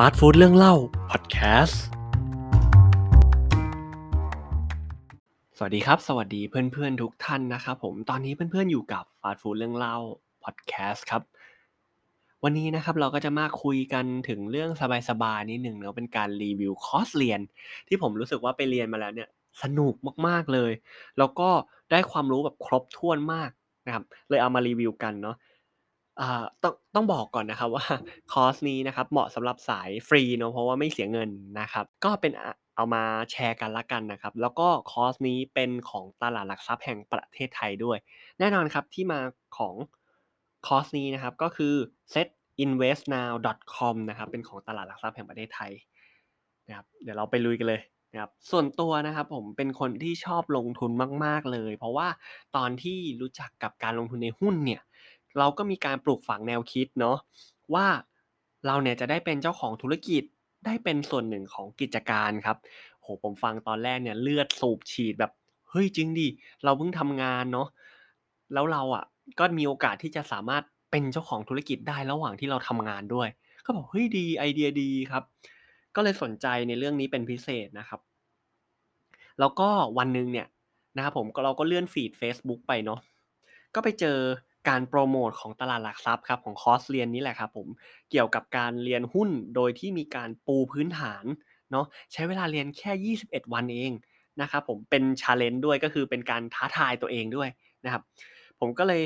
ฟาสต์ฟู้ดเรื่องเล่าพอดแคสต์ สวัสดีครับ สวัสดีเพื่อนๆทุกท่านนะครับผม ตอนนี้เพื่อนๆอยู่กับฟาสต์ฟู้ดเรื่องเล่าพอดแคสต์ครับ วันนี้นะครับเราก็จะมาคุยกันถึงเรื่องสบายๆนิดหนึ่งเนาะเป็นการรีวิวคอร์สเรียน ที่ผมรู้สึกว่าไปเรียนมาแล้วเนี่ยสนุกมากๆเลย แล้วก็ได้ความรู้แบบครบถ้วนมากนะครับ เลยเอามารีวิวกันเนาะ อ่า ต้อง ต้องบอกก่อนนะครับ ว่า คอร์สนี้นะครับ เหมาะสำหรับสายฟรีเนาะ เพราะว่าไม่เสียเงินนะครับ ก็เป็น อะเอามาแชร์กันละกันนะครับ แล้วก็คอร์สนี้เป็นของตลาดหลักทรัพย์แห่งประเทศไทยด้วย แน่นอนครับที่มาของคอร์สนี้นะครับ ก็คือ setinvestnow.com นะครับ เป็นของตลาดหลักทรัพย์แห่งประเทศไทยนะครับ เดี๋ยวเราไปลุยกันเลยนะครับ ส่วนตัวนะครับผมเป็นคนที่ชอบลงทุนมาก ๆ เลย เพราะว่าตอนที่รู้จักกับการลงทุนในหุ้นเนี่ย เราก็มีการปลูกฝังแนวคิดเนาะว่าเราเนี่ยจะได้เป็นเจ้าของธุรกิจได้เป็นส่วนหนึ่งของกิจการครับโหผมฟังตอนแรกเนี่ยเลือดสูบฉีดแบบเฮ้ยจริงดิเราเพิ่งทำงานเนาะแล้วเราอะก็มีโอกาสที่จะสามารถเป็นเจ้าของธุรกิจได้ระหว่างที่เราทำงานด้วย ก็บอกเฮ้ยดีไอเดียดีครับ ก็เลยสนใจในเรื่องนี้เป็นพิเศษนะครับ แล้วก็วันหนึ่งเนี่ยนะครับผมก็เราก็เลื่อน feed Facebook ไปเนาะก็ไปเจอ การโปรโมทของตลาดหลักทรัพย์ครับของคอร์สเรียนนี้แหละครับผมเกี่ยวกับการเรียนหุ้นโดยที่มีการปูพื้นฐานเนาะใช้เวลาเรียนแค่ 21 วันเองนะครับผมเป็น challenge ด้วยก็คือเป็นการท้าทายตัวเองด้วยนะครับ ผมก็เลย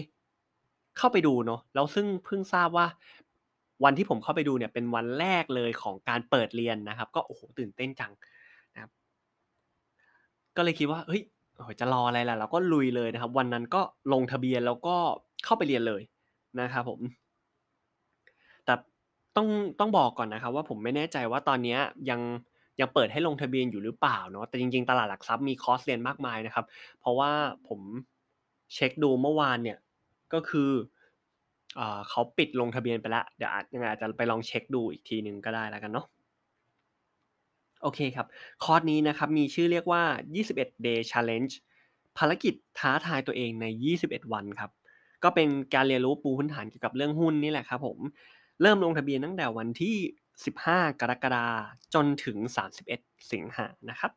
เข้าไปดูเนาะแล้วซึ่งเพิ่งทราบว่า วันที่ผมเข้าไปดูเนี่ยเป็นวันแรกเลยของการเปิดเรียนนะครับ ก็โอ้โหตื่นเต้นจังนะครับ ก็เลยคิดว่าเฮ้ยจะรออะไรล่ะเราก็ลุยเลยนะครับ วันนั้นก็ลงทะเบียนแล้วก็ เข้าไปเรียนเลยนะครับผม แต่ต้องต้องบอกก่อนนะครับ ว่าผมไม่แน่ใจว่าตอนนี้ยังยังเปิดให้ลงทะเบียนอยู่หรือเปล่าเนาะแต่จริงๆ ตลาดหลักทรัพย์มีคอร์สเรียนมากมายนะครับ เพราะว่าผมเช็คดูเมื่อวานเนี่ยก็คือเขาปิดลงทะเบียนไปแล้วเดี๋ยวยังไงอาจจะไปลองเช็คดูอีกทีหนึ่งก็ได้แล้วกันเนาะโอเคครับ คอร์สนี้นะครับมีชื่อเรียกว่า 21 day challenge ภารกิจท้าทายตัวเองใน 21 วันครับ ก็เป็นการเรียนรู้ปูพื้นฐานเกี่ยวกับเรื่องหุ้นนี่แหละครับผม เริ่มลงทะเบียนตั้งแต่วันที่ 15 กรกฎาคมจนถึง 31 สิงหานะครับ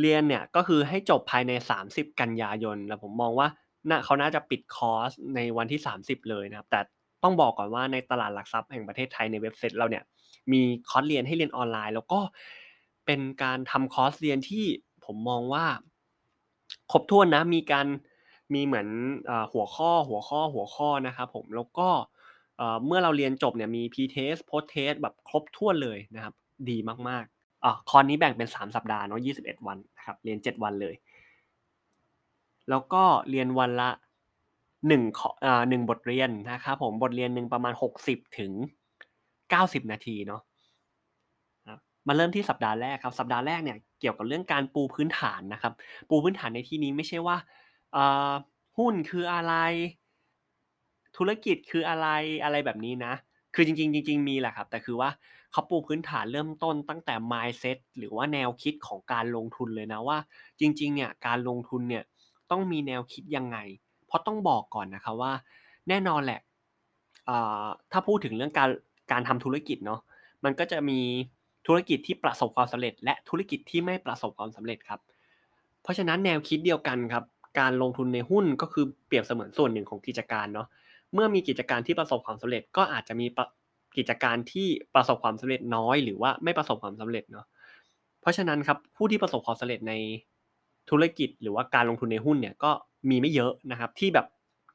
เรียนเนี่ยก็คือให้จบภายใน 30 กันยายนแล้วผมมองว่าน่าเขาน่าจะปิดคอร์สในวันที่ 30 เลยนะครับ แต่ต้องบอกก่อนว่าในตลาดหลักทรัพย์แห่งประเทศไทยในเว็บไซต์เราเนี่ยมีคอร์สเรียนให้เรียนออนไลน์ แล้วก็เป็นการทำคอร์สเรียนที่ผมมองว่า ครบถ้วนนะมีการ มีเหมือนหัวข้อหัวข้อหัวข้อนะครับผมแล้วก็เมื่อเราเรียนจบเนี่ยมี pre-test post-test แบบครบถ้วนเลยนะครับ ดีมากๆอะคอร์สนี้แบ่งเป็น 3 สัปดาห์เนาะ21 วันนะครับเรียน 7 วันเลย แล้วก็เรียนวันละ1ข้ออ่า1บทเรียนนะครับผมบทเรียนหนึ่งประมาณ 60 ถึง 90 นาทีเนาะมาเริ่มที่สัปดาห์แรกครับสัปดาห์แรกเนี่ยเกี่ยวกับเรื่องการปูพื้นฐานนะครับ ปูพื้นฐานในที่นี้ไม่ใช่ว่า หุ้นคืออะไร ธุรกิจคืออะไรอะไรแบบนี้นะ คือจริงๆจริงๆมีแหละครับ แต่คือว่าเขาปูพื้นฐานเริ่มต้นตั้งแต่ mindset หรือว่าแนวคิดของการลงทุนเลยนะว่า จริง ๆ เนี่ยการลงทุนเนี่ยต้องมีแนวคิดยังไง เพราะต้องบอกก่อนนะครับว่า แน่นอนแหละถ้าพูดถึงเรื่องการการทำธุรกิจเนาะมันก็จะมีธุรกิจที่ประสบความสำเร็จ และธุรกิจที่ไม่ประสบความสำเร็จครับ เพราะฉะนั้นแนวคิดเดียวกันครับ การลงทุนในหุ้นก็คือเปรียบเสมือนส่วนหนึ่งของกิจการเนาะเมื่อมีกิจการที่ประสบความสำเร็จ ก็อาจจะมีกิจการที่ประสบความสำเร็จน้อย หรือว่าไม่ประสบความสำเร็จเนาะเพราะฉะนั้นครับผู้ที่ประสบความสำเร็จในธุรกิจหรือว่าการลงทุนในหุ้นเนี่ยก็มีไม่เยอะนะครับที่แบบ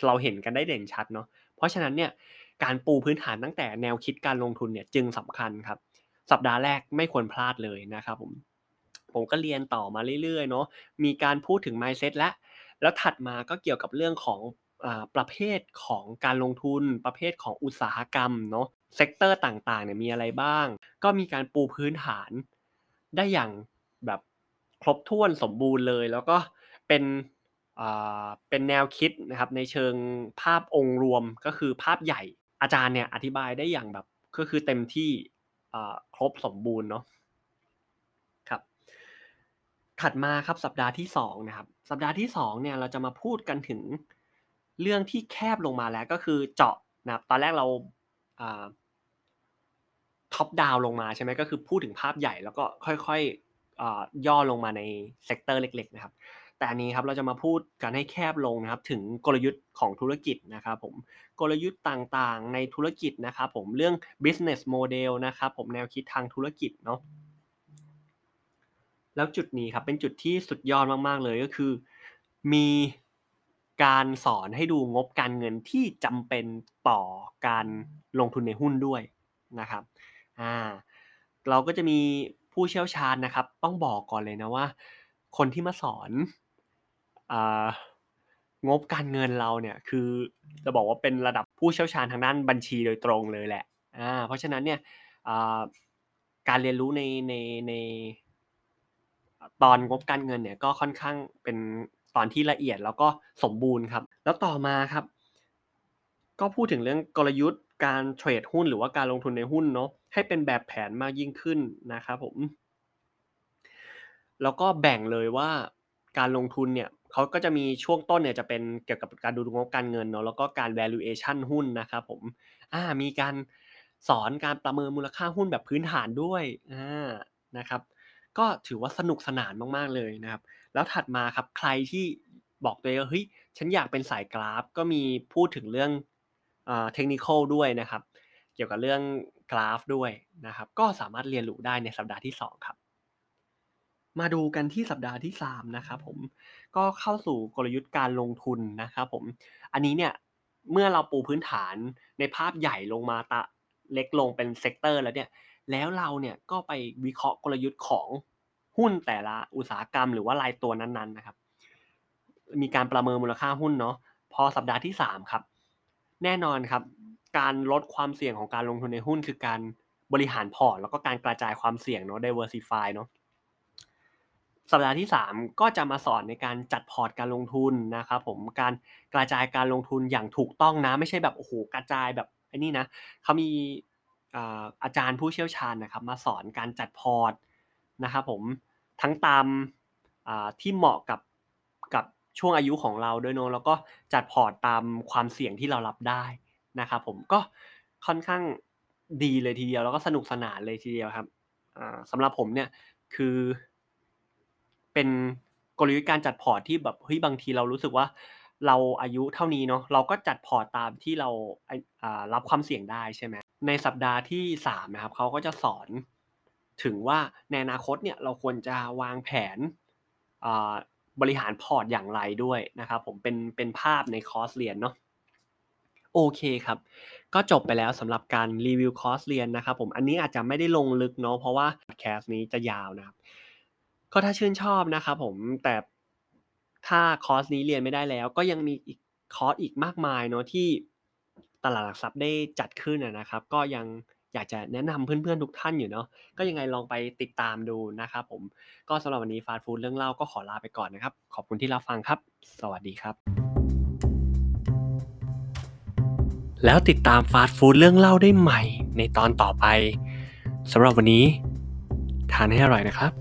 เราเห็นกันได้เด่นชัดเนาะเพราะฉะนั้นเนี่ยการปูพื้นฐานตั้งแต่แนวคิดการลงทุนเนี่ยจึงสำคัญครับ สัปดาห์แรกไม่ควรพลาดเลยนะครับผมผมก็เรียนต่อมาเรื่อยๆเนาะมีการพูดถึง mindset และ แล้วถัดมาก็เกี่ยวกับเรื่องของประเภทของการลงทุนประเภทของอุตสาหกรรมเนาะ sector ต่างๆเนี่ยมีอะไรบ้าง ก็มีการปูพื้นฐาน ได้อย่างแบบครบถ้วนสมบูรณ์เลย แล้วก็เป็นเป็นแนวคิดนะครับในเชิงภาพองค์รวมก็คือภาพใหญ่อาจารย์เนี่ยอธิบายได้อย่างแบบก็คือเต็มที่ครบสมบูรณ์เนาะ ถัดมาครับสัปดาห์ที่2นะครับสัปดาห์ที่2เนี่ยเราจะมาพูดกันถึงเรื่องที่แคบลงมาแล้วก็คือเจาะนะครับตอนแรกเราtop down ลงมาใช่ไหมก็คือพูดถึงภาพใหญ่แล้วก็ค่อยๆย่อลงมาใน sector เล็กๆนะครับแต่อันนี้ครับเราจะมาพูดกันให้แคบลงนะครับถึงกลยุทธ์ของธุรกิจนะครับผมกลยุทธ์ต่างๆในธุรกิจนะครับผมเรื่อง business model นะครับผมแนวคิดทางธุรกิจเนาะ แล้วจุดนี้ครับเป็นจุดที่สุดยอดมาก ๆ เลยก็คือ มีการสอนให้ดูงบการเงินที่จำเป็นต่อการลงทุนในหุ้นด้วยนะครับอ่าเราก็จะมีผู้เชี่ยวชาญนะครับ ต้องบอกก่อนเลยนะว่า คนที่มาสอนงบการเงินเราเนี่ยคือจะบอกว่าเป็นระดับผู้เชี่ยวชาญทางด้านบัญชีโดยตรงเลยแหละอ่าเพราะฉะนั้นเนี่ยการเรียนรู้ในในใน ตอนงบการเงินเนี่ยก็ค่อนข้างเป็นตอนที่ละเอียดแล้วก็สมบูรณ์ครับ แล้วต่อมาครับ ก็พูดถึงเรื่องกลยุทธ์การเทรดหุ้นหรือว่าการลงทุนในหุ้นเนาะให้เป็นแบบแผนมากยิ่งขึ้นนะครับผม แล้วก็แบ่งเลยว่าการลงทุนเนี่ยเขาก็จะมีช่วงต้นเนี่ยจะเป็นเกี่ยวกับการดูงบการเงินเนาะแล้วก็การ valuation หุ้นนะครับผมอ่ามีการสอนการประเมินมูลค่าหุ้นแบบพื้นฐานด้วยอ่านะครับ ก็ถือว่าสนุกสนานมากๆเลยนะครับ แล้วถัดมาครับใครที่บอกตัวเองว่าเฮ้ยฉันอยากเป็นสายกราฟก็มีพูดถึงเรื่องเทคนิคด้วยนะครับ เกี่ยวกับเรื่องกราฟด้วยนะครับ ก็สามารถเรียนรู้ได้ในสัปดาห์ที่ 2 ครับ มาดูกันที่สัปดาห์ที่ 3 นะครับผมก็เข้าสู่กลยุทธ์การลงทุนนะครับผมอันนี้เนี่ยเมื่อเราปูพื้นฐานในภาพใหญ่ลงมาตะเล็กลงเป็น sector แล้วเนี่ย แล้วเราเนี่ยก็ไปวิเคราะห์กลยุทธ์ของหุ้นแต่ละอุตสาหกรรมหรือว่ารายตัวนั้นๆนะครับ มีการประเมินมูลค่าหุ้นเนาะพอสัปดาห์ที่ 3 ครับ แน่นอนครับ การลดความเสี่ยงของการลงทุนในหุ้นคือการบริหารพอร์ตแล้วก็การกระจายความเสี่ยงเนาะ diversify เนาะสัปดาห์ที่ 3 ก็จะมาสอนในการจัดพอร์ตการลงทุนนะครับผมการกระจายการลงทุนอย่างถูกต้องนะ ไม่ใช่แบบโอ้โหกระจายแบบไอ้นี่นะเขามี อาจารย์ผู้เชี่ยวชาญนะครับมาสอนการจัดพอร์ตนะครับผมทั้งตามที่เหมาะกับกับช่วงอายุของเราด้วยเนาะแล้วก็จัดพอร์ตตามความเสี่ยงที่เรารับได้นะครับผมก็ค่อนข้างดีเลยทีเดียวแล้วก็สนุกสนานเลยทีเดียวครับสำหรับผมเนี่ยคือเป็นกลยุทธ์การจัดพอร์ตที่แบบเฮ้ยบางทีเรารู้สึกว่า เราอายุเท่านี้เนาะเราก็จัดพอร์ตตามที่เรารับความเสี่ยงได้ใช่ไหมในสัปดาห์ที่3นะครับเขาก็จะสอนถึงว่าในอนาคตเนี่ยเราควรจะวางแผนบริหารพอร์ตอย่างไรด้วยนะครับผมเป็นเป็นภาพในคอร์สเรียนเนาะโอเคครับ ก็จบไปแล้วสำหรับการรีวิวคอร์สเรียนนะครับผมอันนี้อาจจะไม่ได้ลงลึกเนาะเพราะว่าcast นี้จะยาวนะครับก็ถ้าชื่นชอบนะครับผมแต่ ถ้าคอร์สนี้เรียนไม่ได้แล้ว ก็ยังมีอีกคอร์สอีกมากมายเนาะที่ตลาดหลักทรัพย์ได้จัดขึ้นนะครับ ก็ยังอยากจะแนะนำเพื่อนๆทุกท่านอยู่เนาะก็ยังไงลองไปติดตามดูนะครับผมก็สำหรับวันนี้ฟาสต์ฟู้ดเรื่องเล่าก็ขอลาไปก่อนนะครับ ขอบคุณที่รับฟังครับ สวัสดีครับ แล้วติดตามฟาสต์ฟู้ดเรื่องเล่าได้ใหม่ในตอนต่อไปสำหรับวันนี้ ทานให้อร่อยนะครับ